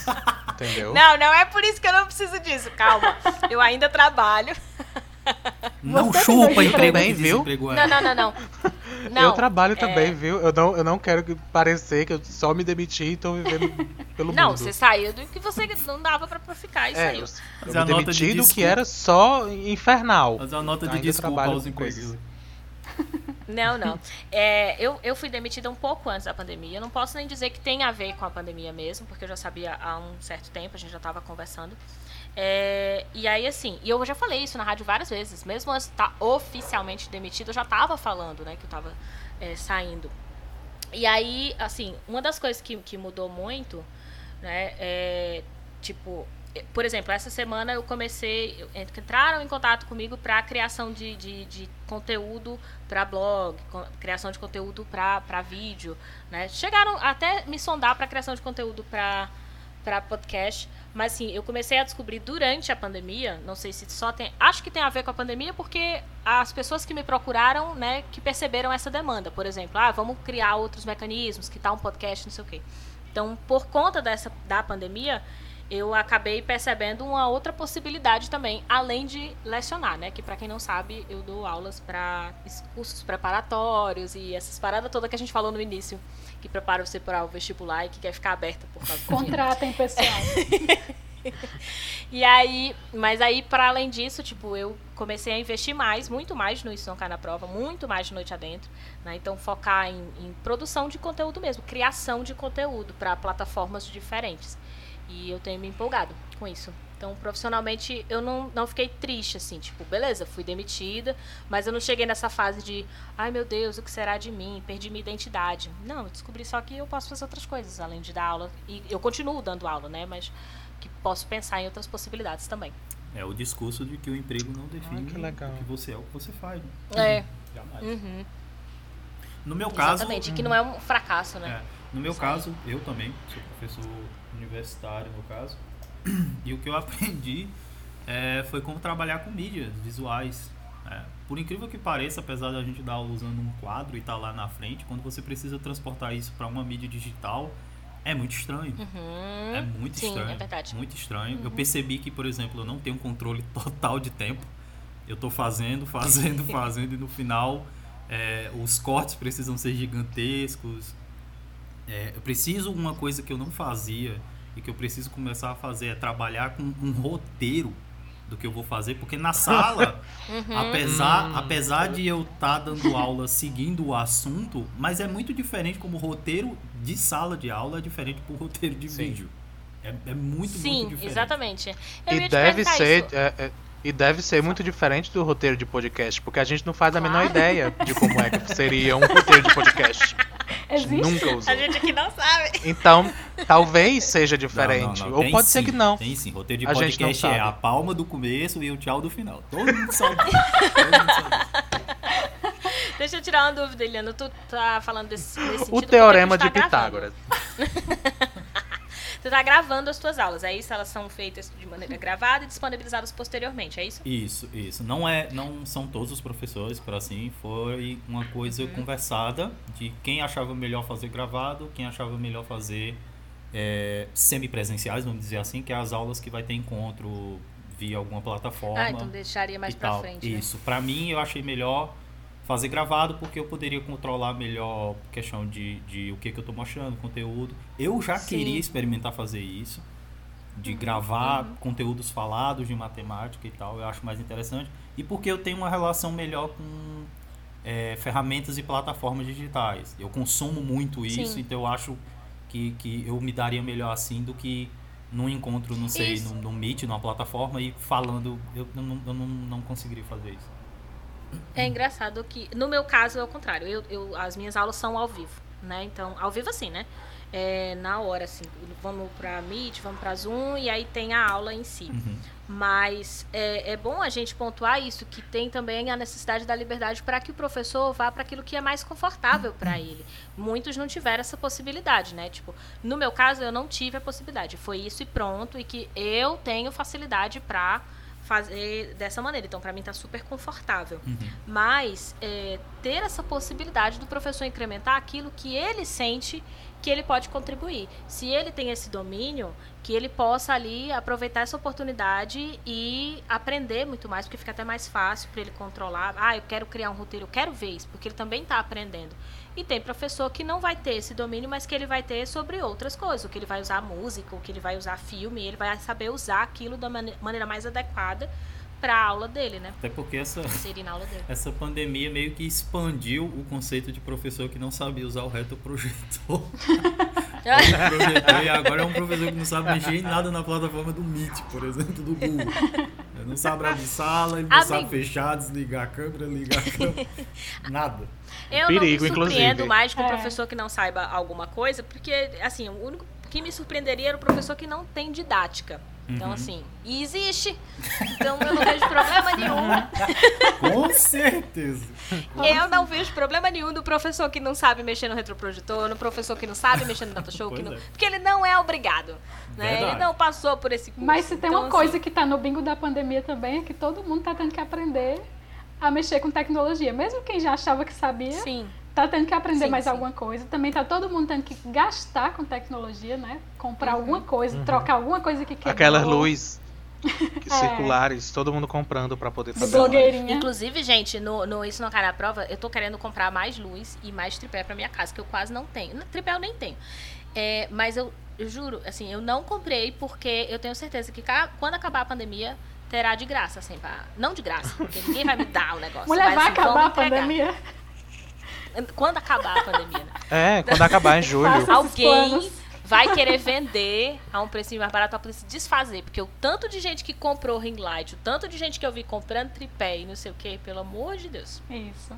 Entendeu? Não, não é por isso que eu não preciso disso. Calma. Eu ainda trabalho. Não Você chupa emprego que Também, viu? desempregou Não, ela. não, não, não. Não, eu trabalho é- também, viu? Eu não, eu não quero que parecer que eu só me demiti e tô vivendo pelo Não, mundo. você saiu do que você não dava pra, ficar e É, saiu. eu, eu me nota de demiti do que era só infernal. Mas a nota de Ainda desculpa trabalho aos coisas. Não, não. É, eu, eu fui demitida um pouco antes da pandemia. Eu não posso nem dizer que tem a ver com a pandemia mesmo, porque eu já sabia há um certo tempo, a gente já estava conversando. É, e aí, assim, e eu já falei isso na rádio várias vezes, mesmo antes de estar oficialmente demitida, eu já estava falando, né, que eu estava saindo. E aí, assim, uma das coisas que, que mudou muito, né, é, tipo, eh, por exemplo, essa semana eu comecei, entraram em contato comigo para criação de, de, de conteúdo para blog, criação de conteúdo para vídeo, né? Chegaram até me sondar para criação de conteúdo para podcast, mas assim, eu comecei a descobrir durante a pandemia, não sei se só tem, acho que tem a ver com a pandemia porque as pessoas que me procuraram, né, que perceberam essa demanda, por exemplo, ah, vamos criar outros mecanismos, que tal um podcast, não sei o quê. Então, por conta dessa da pandemia, eu acabei percebendo uma outra possibilidade também, além de lecionar, né? Que para quem não sabe, eu dou aulas para cursos preparatórios e essas paradas todas que a gente falou no início, que prepara você para o vestibular e que quer ficar aberta por causa do. Contratem pessoal. E aí, mas aí para além disso, tipo, eu comecei a investir mais, muito mais no Isso Não Cai na Prova, muito mais de noite adentro, né? Então focar em, em produção de conteúdo mesmo, criação de conteúdo para plataformas diferentes. E eu tenho me empolgado com isso. Então, profissionalmente, eu não, não fiquei triste, assim, tipo, beleza, fui demitida, mas eu não cheguei nessa fase de, ai meu Deus, o que será de mim? Perdi minha identidade. Não, eu descobri só que eu posso fazer outras coisas, além de dar aula. E eu continuo dando aula, né? Mas que posso pensar em outras possibilidades também. É o discurso de que o emprego não define que legal. o que você é o que você faz. Né? É. Jamais. Uhum. No meu caso. Exatamente, que não é um fracasso, né? É, no meu Isso caso, eu também sou professor universitário, no caso. E o que eu aprendi é, foi como trabalhar com mídias visuais. né? Por incrível que pareça, apesar da gente dar usando um quadro e estar lá na frente, quando você precisa transportar isso para uma mídia digital, é muito estranho. Uhum. É muito Sim, estranho. é verdade. Muito estranho. Eu percebi que, por exemplo, eu não tenho controle total de tempo. Eu tô fazendo, fazendo, fazendo e no final é, os cortes precisam ser gigantescos. É, eu preciso uma coisa que eu não fazia e que eu preciso começar a fazer é trabalhar com um roteiro do que eu vou fazer, porque na sala, Uhum. apesar, Hum. apesar de eu estar dando aula seguindo o assunto, mas é muito diferente como roteiro de sala de aula é diferente pro roteiro de Sim. vídeo. É, é muito, Sim, muito diferente. exatamente. Eu E deve ser. isso. é, é, e deve ser muito diferente do roteiro de podcast, porque a gente não faz a menor Claro. ideia de como é que seria um roteiro de podcast. Existe? nunca usou. A gente aqui não sabe. Então, talvez seja Não, diferente. não, não, Ou tem pode ser sim, que não. Tem sim. Roteiro de A gente não podcast é sabe. a palma do começo e o tchau do final. Todo mundo sabe. Todo mundo sabe. Deixa eu tirar uma dúvida, Eliana. Tu tá falando desse, sentido O teorema tu de. Pitágoras. Tu tá gravando as tuas aulas, é isso? Elas são feitas de maneira gravada e disponibilizadas posteriormente, é isso? Isso, isso. Não é, não são todos os professores, por assim, foi uma coisa Uhum. conversada de quem achava melhor fazer gravado, quem achava melhor fazer é, semipresenciais, vamos dizer assim, que é as aulas que vai ter encontro via alguma plataforma. Ah, então deixaria mais tal. frente. né? Isso. Pra mim, eu achei melhor fazer gravado porque eu poderia controlar melhor a questão de, de o que, que eu tô mostrando, conteúdo. Eu já Sim. queria experimentar fazer isso, de gravar conteúdos falados de matemática e tal, eu acho mais interessante. E porque eu tenho uma relação melhor com é, ferramentas e plataformas digitais. Eu consumo muito isso, Sim. então eu acho que, que eu me daria melhor assim do que num encontro, não sei, Isso. num, num Meet, numa plataforma e falando. Eu, eu não, eu não, não conseguiria fazer isso. É engraçado que, no meu caso, é o contrário. Eu, eu- as minhas aulas são ao vivo, né? Então, ao vivo assim, né? É, na hora, assim, vamos pra Meet, vamos pra Zoom e aí tem a aula em si. Uhum. Mas é, é bom a gente pontuar isso, que tem também a necessidade da liberdade para que o professor vá para aquilo que é mais confortável para ele. Muitos não tiveram essa possibilidade, né? Tipo, no meu caso, eu não tive a possibilidade. Foi isso e pronto, e que eu tenho facilidade para fazer dessa maneira. Então, para mim, tá super confortável. Uhum. Mas é, ter essa possibilidade do professor incrementar aquilo que ele sente que ele pode contribuir. Se ele tem esse domínio, que ele possa ali aproveitar essa oportunidade e aprender muito mais, porque fica até mais fácil para ele controlar. Ah, eu quero criar um roteiro, eu quero ver isso, porque ele também está aprendendo. E tem professor que não vai ter esse domínio, mas que ele vai ter sobre outras coisas, o que ele vai usar música, o que ele vai usar filme, ele vai saber usar aquilo da maneira mais adequada para a aula dele, né? Até porque essa, essa pandemia meio que expandiu o conceito de professor que não sabia usar o retroprojetor. projetor e agora é um professor que não sabe mexer em nada na plataforma do Meet, por exemplo, do Google. Não sabe abrir sala, ele não Amigo. sabe fechar, desligar a câmera, ligar a câmera. Nada. Eu Perigo, não me surpreendo inclusive. mais com o É. professor que não saiba alguma coisa, porque, assim, o único que me surpreenderia era o professor que não tem didática. Então, Uhum. assim, e existe. Então, eu não vejo problema nenhum. Com certeza. Eu não vejo problema nenhum do professor que não sabe mexer no retroprojetor, no professor que não sabe mexer no datashow, que não, é. porque ele não é obrigado. Né? Ele não passou por esse curso. Mas se tem Então, uma coisa assim, que tá no bingo da pandemia também, é que todo mundo tá tendo que aprender a mexer com tecnologia. Mesmo quem já achava que sabia, Sim. Tá tendo que aprender Sim, mais sim. alguma coisa. Também tá todo mundo tendo que gastar com tecnologia, né? Comprar Uhum. alguma coisa, trocar alguma coisa que quebrou. Aquelas luzes que É. circulares, todo mundo comprando pra poder De fazer. blogueirinha. Inclusive, gente, no, no Isso Não Cai na Prova, eu tô querendo comprar mais luz e mais tripé pra minha casa, que eu quase não tenho. Tripé eu nem tenho. É, mas eu, eu juro, assim, eu não comprei porque eu tenho certeza que quando acabar a pandemia, terá de graça, assim, pra, não de graça, porque ninguém vai me dar o negócio. Mulher, mas, vai assim, acabar a pandemia? Quando acabar a pandemia, né? É, quando acabar em julho. Alguém vai querer vender a um precinho mais barato pra poder se desfazer. Porque o tanto de gente que comprou ring light, o tanto de gente que eu vi comprando tripé e não sei o que, pelo amor de Deus. Isso.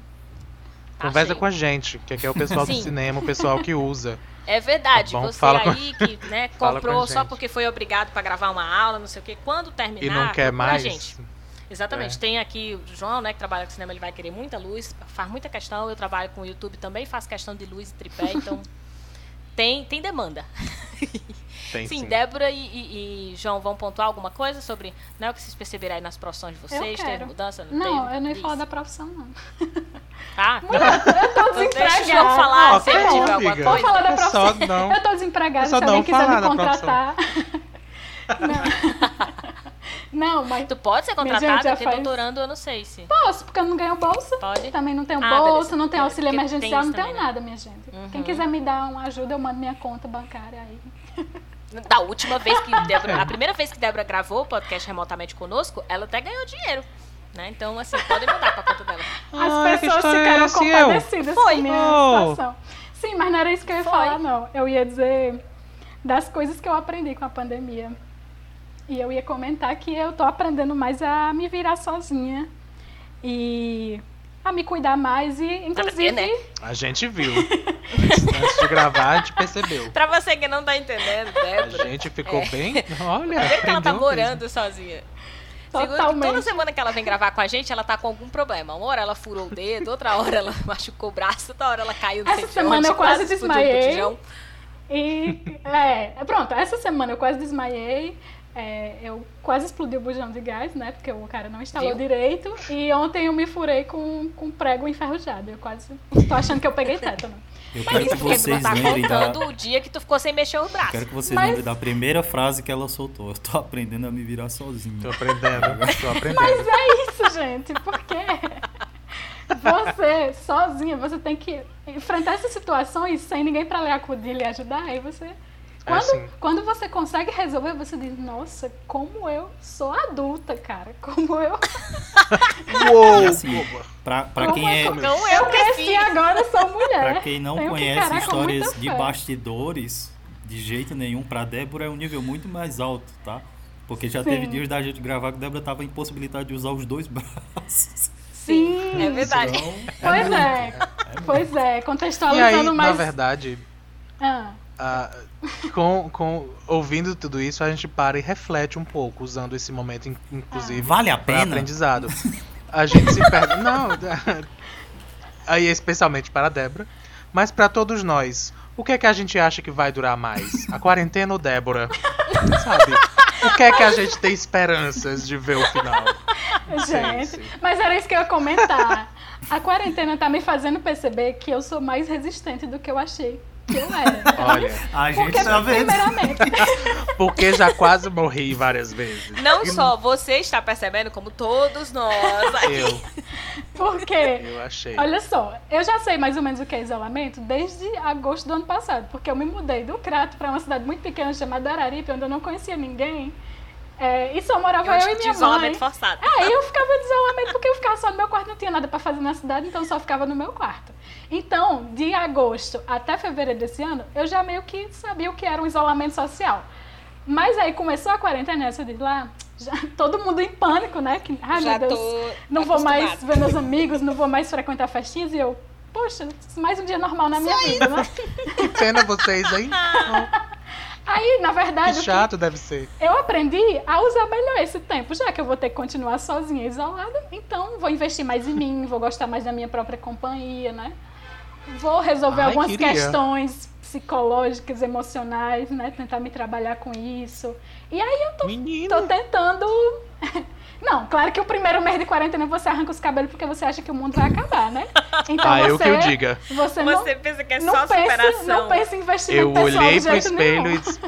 Conversa Achei. com a gente, que aqui é o pessoal do Sim. cinema, o pessoal que usa. É verdade, Tá bom? você Fala com- aí que né, Fala com comprou só porque foi obrigado pra gravar uma aula, não sei o quê. Quando terminar, E não quer mais. Exatamente. É. Tem aqui o João, né, que trabalha com cinema, ele vai querer muita luz, faz muita questão. Eu trabalho com o YouTube também, faço questão de luz e tripé, então tem, tem demanda. Tem sim, sim. Débora e, e- e João vão pontuar alguma coisa sobre né, o que vocês perceberam aí nas profissões de vocês? Teve mudança? Não, Não, teve? eu não ia falar da profissão, não. Tá? Eu tô desempregada. Deixa eu falar, Ó, se ele tiver alguma coisa. falar da É só profissão. não. Eu tô desempregada, É só se alguém quiser falar me da contratar. Não. Não, mas Tu pode ser Minha gente, contratada, já porque faz- doutorando eu não sei se. posso, porque eu não ganho bolsa. Pode? Também não tenho Ah, bolsa, beleza. não tenho É, auxílio emergencial, não tenho também, né? nada, minha gente. Quem Uhum. quiser me dar uma ajuda, eu mando minha conta bancária aí. Da última vez que Débora. A primeira vez que Débora gravou o podcast remotamente conosco, ela até ganhou dinheiro. Né? Então, assim, podem mandar pra conta dela. As que pessoas é ficaram eu? compadecidas Foi. com a minha Oh. situação. Sim, mas não era isso que eu ia Foi. falar, não. Eu ia dizer das coisas que eu aprendi com a pandemia. E eu ia comentar que eu tô aprendendo mais a me virar sozinha. E a me cuidar mais e, inclusive, né? A gente viu. Antes, de gravar, a gente percebeu. Pra você que não tá entendendo, A Débora. gente ficou É. bem. Olha, Vê que ela tá morando sozinha. Segundo que toda Totalmente. semana que ela vem gravar com a gente, ela tá com algum problema. Uma hora ela furou o dedo, outra hora ela machucou o braço, outra hora ela caiu no Essa semana eu quase desmaiei. E, é, pronto, essa semana eu quase desmaiei. É, eu quase explodi o bujão de gás, né? Porque o cara não instalou Viu? direito. E ontem eu me furei com, com prego enferrujado. Eu quase. Tô achando que eu peguei tétano. Eu Mas quero que isso vocês tá lembrem da, contando o dia que tu ficou sem mexer o braço. quero que vocês Mas- lembrem da primeira frase que ela soltou. Eu tô aprendendo a me virar sozinho. Tô aprendendo, tô aprendendo. Mas é isso, gente. Porque você, sozinha, você tem que enfrentar essas situações sem ninguém pra lhe acudir e ajudar. Aí você. Quando, sim. quando você consegue resolver, você diz, nossa, como eu sou adulta, cara. Como eu. Uou! E assim, pra, pra Como quem é, é Não, Eu eu cresci cresci. agora, sou mulher. Pra quem não Tenho que conhece muita histórias de bastidores, de jeito nenhum, pra Débora é um nível muito mais alto, tá? Porque já Sim. teve dias da gente gravar que a Débora tava impossibilitada de usar os dois braços. Sim, É verdade. Então, Pois muito. é. muito. Pois é, E aí, contextualizando na mais. verdade, Ah, ah, com, com, ouvindo tudo isso, a gente para e reflete um pouco, usando esse momento, in- inclusive, Vale a para pena? aprendizado. A gente se perde. Não, aí especialmente para a Débora, mas para todos nós. O que é que a gente acha que vai durar mais? A quarentena ou Débora? Sabe? O que é que a gente tem esperanças de ver o final? gente, sim. mas era isso que eu ia comentar. A quarentena tá me fazendo perceber que eu sou mais resistente do que eu achei que eu era. Olha, A gente Porque, tá vendo. primeiramente, porque já quase morri várias vezes. Não só você está percebendo, como todos nós aqui. Eu, porque eu achei. Olha só, eu já sei mais ou menos o que é isolamento desde agosto do ano passado, porque eu me mudei do Crato para uma cidade muito pequena chamada Araripe, onde eu não conhecia ninguém. É, e só morava eu, Eu e de minha isolamento mãe. forçado. Aí eu ficava de isolamento porque eu ficava só no meu quarto, não tinha nada para fazer na cidade, então eu só ficava no meu quarto. Então, de agosto até fevereiro desse ano, eu já meio que sabia o que era um isolamento social. Mas aí começou a quarentena, eu disse lá, já, todo mundo em pânico, né? Que, ai Já meu Deus, não vou mais ver meus amigos, não vou mais frequentar festinhas e eu, poxa, mais um dia normal na minha vida, né? Que pena vocês, hein? Aí, na Que verdade, que chato deve ser. eu aprendi a usar melhor esse tempo, já que eu vou ter que continuar sozinha, isolada. Então, vou investir mais em mim, vou gostar mais da minha própria companhia, né? Vou resolver Ai, algumas queria. questões psicológicas, emocionais, né? Tentar me trabalhar com isso. E aí eu tô, tô tentando. Não, claro que o primeiro mês de quarentena você arranca os cabelos porque você acha que o mundo vai acabar, né? Então Ah, você, eu que eu diga. Você não, Você pensa que é não só pense, superação. não pense em investimento Eu pessoal olhei pro espelho nenhum. e disse,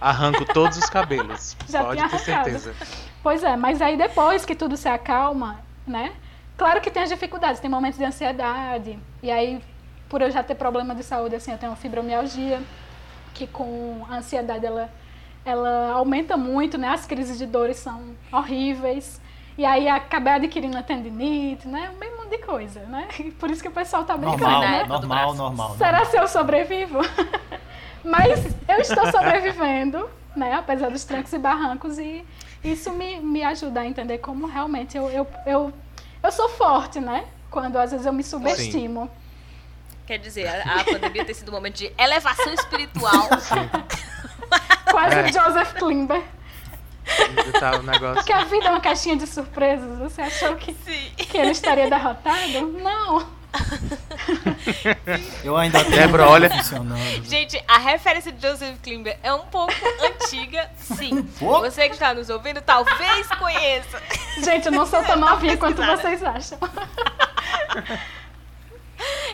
arranco todos os cabelos. Já Pode ter certeza. Pois é, mas aí depois que tudo se acalma, né? Claro que tem as dificuldades, tem momentos de ansiedade. E aí, por eu já ter problema de saúde, assim, eu tenho fibromialgia, que com a ansiedade ela, ela aumenta muito, né? As crises de dores são horríveis. E aí acabei adquirindo a tendinite, né? Um monte de coisa, né? Por isso que o pessoal tá brincando, Normal, né? normal, normal. Será se eu sobrevivo? Mas eu estou sobrevivendo, né? Apesar dos trancos e barrancos. E isso me, me ajuda a entender como realmente eu, eu, eu, eu sou forte, né? Quando às vezes eu me subestimo. Quer dizer, a, a pandemia tem sido um momento de elevação espiritual. Quase É. o Joseph Klimber. Tá o negócio. Que a vida é uma caixinha de surpresas. Você achou que, Sim. que ele estaria derrotado? Não. Eu ainda tenho Débora, um olha-. Gente, a referência de Joseph Klimber é um pouco antiga, sim. Você que está nos ouvindo talvez conheça. Gente, eu não sou tão novinha quanto pesquisada. vocês acham.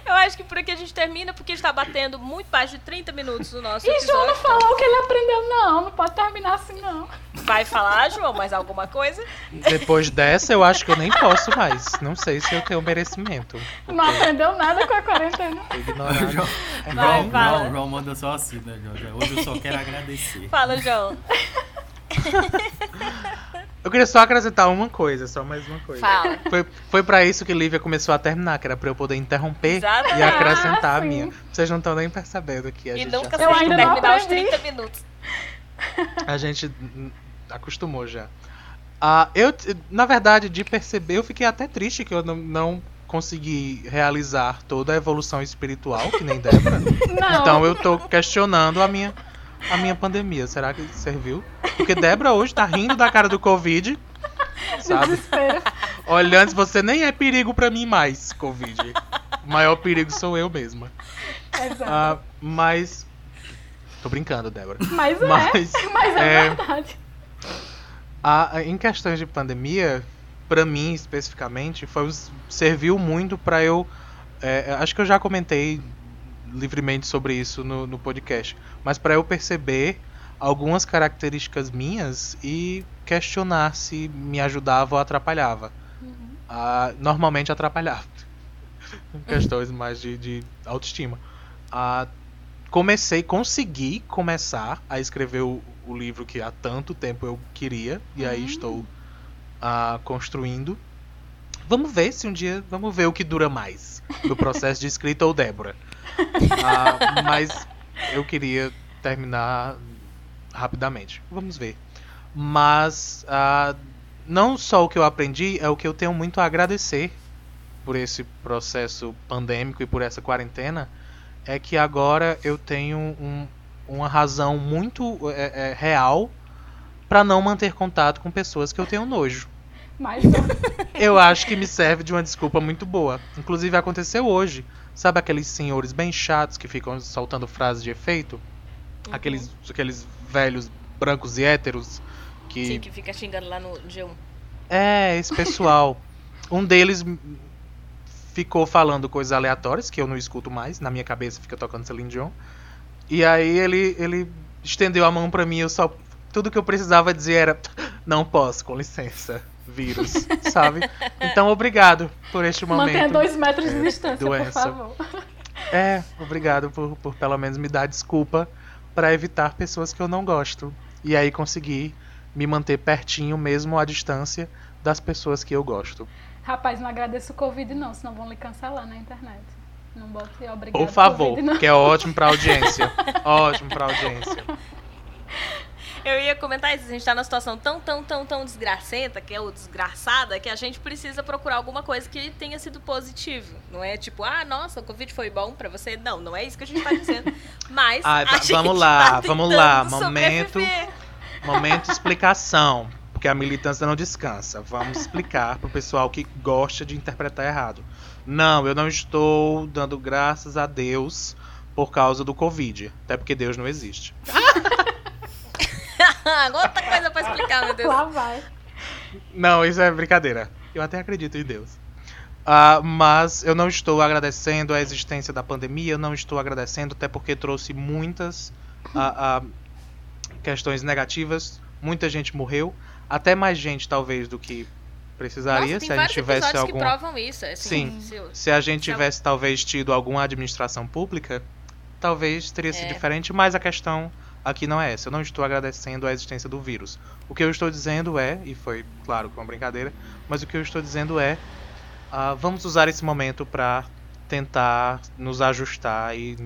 Eu acho que por aqui a gente termina, porque está batendo muito mais de 30 minutos no nosso E João não episódio. falou o que ele aprendeu, não. Não pode terminar assim, não. Vai falar, João, mais alguma coisa? Depois dessa, eu acho que eu nem posso mais. Não sei se eu tenho merecimento. Não aprendeu nada com a quarentena. Ignorado. João, É Vai, João. João, João manda só assim, né, João? Hoje eu só quero agradecer. Fala, João. Eu queria só acrescentar uma coisa, só mais uma coisa. Fala. Foi, foi pra isso que Lívia começou a terminar, que era pra eu poder interromper Exatamente. e acrescentar Ah, a minha. Vocês não estão nem percebendo que a E gente nunca já, Eu ainda não os aprendi. 30 minutos. a gente acostumou já. Ah, eu, na verdade, de perceber, eu fiquei até triste que eu não, não consegui realizar toda a evolução espiritual, que nem Débora. Não. Então eu tô questionando a minha, a minha pandemia. Será que serviu? Porque Débora hoje tá rindo da cara do Covid. Sabe? Desespero. Olhando, você nem é perigo pra mim mais, Covid. O maior perigo sou eu mesma. Exato. Ah, mas. Tô brincando, Débora. Mas é. Mas, Mas é, é, verdade. a- em questões de pandemia, pra mim especificamente, foi, serviu muito pra eu. é, acho que eu já comentei livremente sobre isso no, no podcast. Mas pra eu perceber algumas características minhas e questionar se me ajudava ou atrapalhava. Ah, normalmente atrapalhava. Questões mais de, de autoestima. Ah, comecei, consegui começar a escrever o, o livro que há tanto tempo eu queria, e aí estou ah, construindo. Vamos ver se um dia. Vamos ver o que dura mais no processo de escrita ou Débora. Ah, mas eu queria terminar rapidamente. Vamos ver. Mas ah, não só o que eu aprendi, é o que eu tenho muito a agradecer por esse processo pandêmico e por essa quarentena, é que agora eu tenho um- uma razão muito é, é, real para não manter contato com pessoas que eu tenho nojo. Mas Eu acho que me serve de uma desculpa muito boa. Inclusive aconteceu hoje. Sabe aqueles senhores bem chatos que ficam soltando frases de efeito? Aqueles, aqueles velhos brancos e héteros que Sim, que fica xingando lá no G1. é, esse pessoal. um deles ficou falando coisas aleatórias que eu não escuto mais, na minha cabeça fica tocando Celine Dion. E aí ele, ele estendeu a mão pra mim, eu só tudo que eu precisava dizer era não posso, com licença, vírus, sabe? Então obrigado por este momento. Mantenha dois metros de distância, doença. por favor. É, obrigado por, por pelo menos me dar desculpa pra evitar pessoas que eu não gosto. E aí conseguir me manter pertinho mesmo à distância das pessoas que eu gosto. Rapaz, não agradeço o Covid não, senão vão lhe cancelar na internet. Não bote obrigado. Por favor, Covid, não. que é ótimo pra audiência. ótimo pra audiência. Eu ia comentar isso, a gente tá numa situação tão, tão, tão, tão desgracenta, que é o desgraçada, que a gente precisa procurar alguma coisa que tenha sido positivo. Não é tipo, ah, nossa, o Covid foi bom pra você. Não, não é isso que a gente tá dizendo. Mas Ai, a va- gente vamos lá, tá vamos lá, momento-. Momento explicação. Porque a militância não descansa. Vamos explicar pro pessoal que gosta de interpretar errado. Não, eu não estou dando graças a Deus por causa do Covid. Até porque Deus não existe. Outra coisa pra explicar, meu Deus. Lá vai. Não, isso é brincadeira. Eu até acredito em Deus. Ah, mas eu não estou agradecendo a existência da pandemia, eu não estou agradecendo, até porque trouxe muitas ah, ah, questões negativas. Muita gente morreu, até mais gente talvez do que precisaria Nossa, se tem a gente tivesse algum. que provam isso. Assim, Sim. se- Se a gente tivesse talvez tido alguma administração pública, talvez teria sido É. diferente, mas a questão aqui não é essa. Eu não estou agradecendo a existência do vírus. O que eu estou dizendo é, e foi claro que é uma brincadeira, mas o que eu estou dizendo é, ah, vamos usar esse momento para tentar nos ajustar e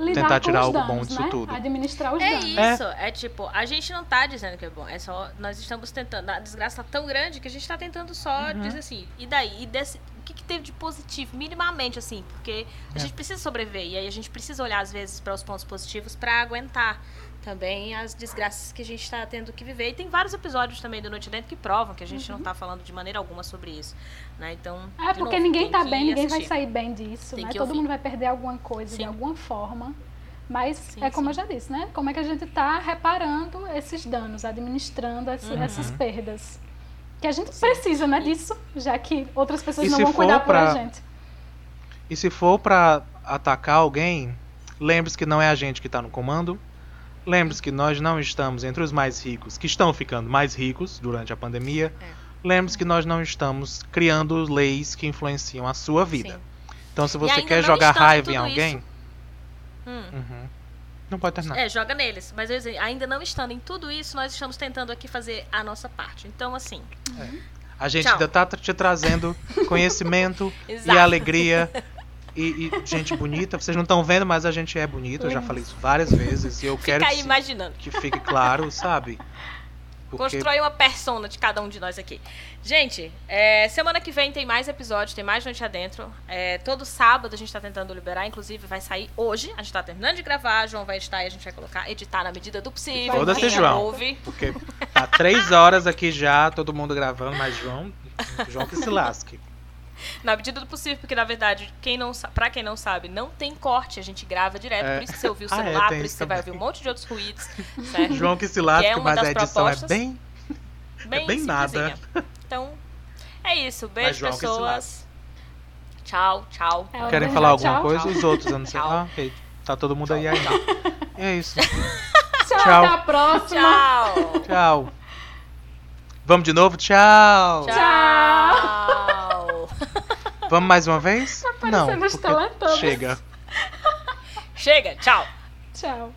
Lidar Tentar com tirar os algo danos, bom disso né? tudo. Administrar os É danos. isso, é. tipo, a gente não tá dizendo que é bom, é só, nós estamos tentando, a desgraça tá tão grande que a gente tá tentando só Uhum. dizer assim, e daí, e desse, o que, que teve de positivo, minimamente assim, porque a É. gente precisa sobreviver, e aí a gente precisa olhar às vezes para os pontos positivos para aguentar também as desgraças que a gente tá tendo que viver, e tem vários episódios também do Noite Dentro que provam que a gente não tá falando de maneira alguma sobre isso, né, então... É de porque novo, ninguém tá que bem, ninguém vai sair bem disso, né? Todo ouvir. mundo vai perder alguma coisa de Sim. alguma forma. Mas Sim, é como sim. eu já disse, né? Como é que a gente tá reparando esses danos, administrando essa- Uhum. essas perdas. Que a gente precisa, né, disso, já que outras pessoas E não vão cuidar for por a pra- gente. E se for pra atacar alguém, lembre-se que não é a gente que tá no comando. Lembre-se que nós não estamos entre os mais ricos, que estão ficando mais ricos durante a pandemia. É. Lembre-se que nós não estamos criando leis que influenciam a sua vida. Sim. Então, se você quer jogar raiva em alguém, Hum. Uhum. não pode terminar. É, joga neles. Mas dizer, ainda não estando em tudo isso, nós estamos tentando aqui fazer a nossa parte. Então, assim. A gente Tchau. ainda tá te trazendo conhecimento e alegria e, e gente bonita. Vocês não estão vendo, mas a gente é bonito. Eu já falei isso várias vezes e eu quero Fica aí que, imaginando. que fique claro, sabe? Porque Constrói uma persona de cada um de nós aqui. Gente, é, semana que vem tem mais episódios, tem mais Noite Adentro. É, todo sábado a gente tá tentando liberar, inclusive vai sair hoje. A gente tá terminando de gravar, João vai editar e a gente vai colocar, editar na medida do possível. Foda-se, João. ouve. Porque tá três horas aqui já, todo mundo gravando, mas João, João que se lasque. Na medida do possível, porque na verdade, quem não, pra quem não sabe, não tem corte, a gente grava direto. É. Por isso que você ouviu o Ah, é, celular, por isso que você vai ouvir um monte de outros ruídos, certo? João que se lasque, Que é mas das a edição é bem. Bem bem nada. Então, é isso. Mas Beijo, João que pessoas. Tchau, tchau. É Querem falar alguma tchau? coisa? Tchau. Os outros, eu não sei. Tchau. Ah, ok. Tá todo mundo aí ainda. E é isso. Tchau, Tchau. até a próxima. Tchau. Tchau. Vamos de novo? Tchau. Tchau. Vamos mais uma vez? parecendo não, os teletubbies. chega. Chega, tchau. Tchau.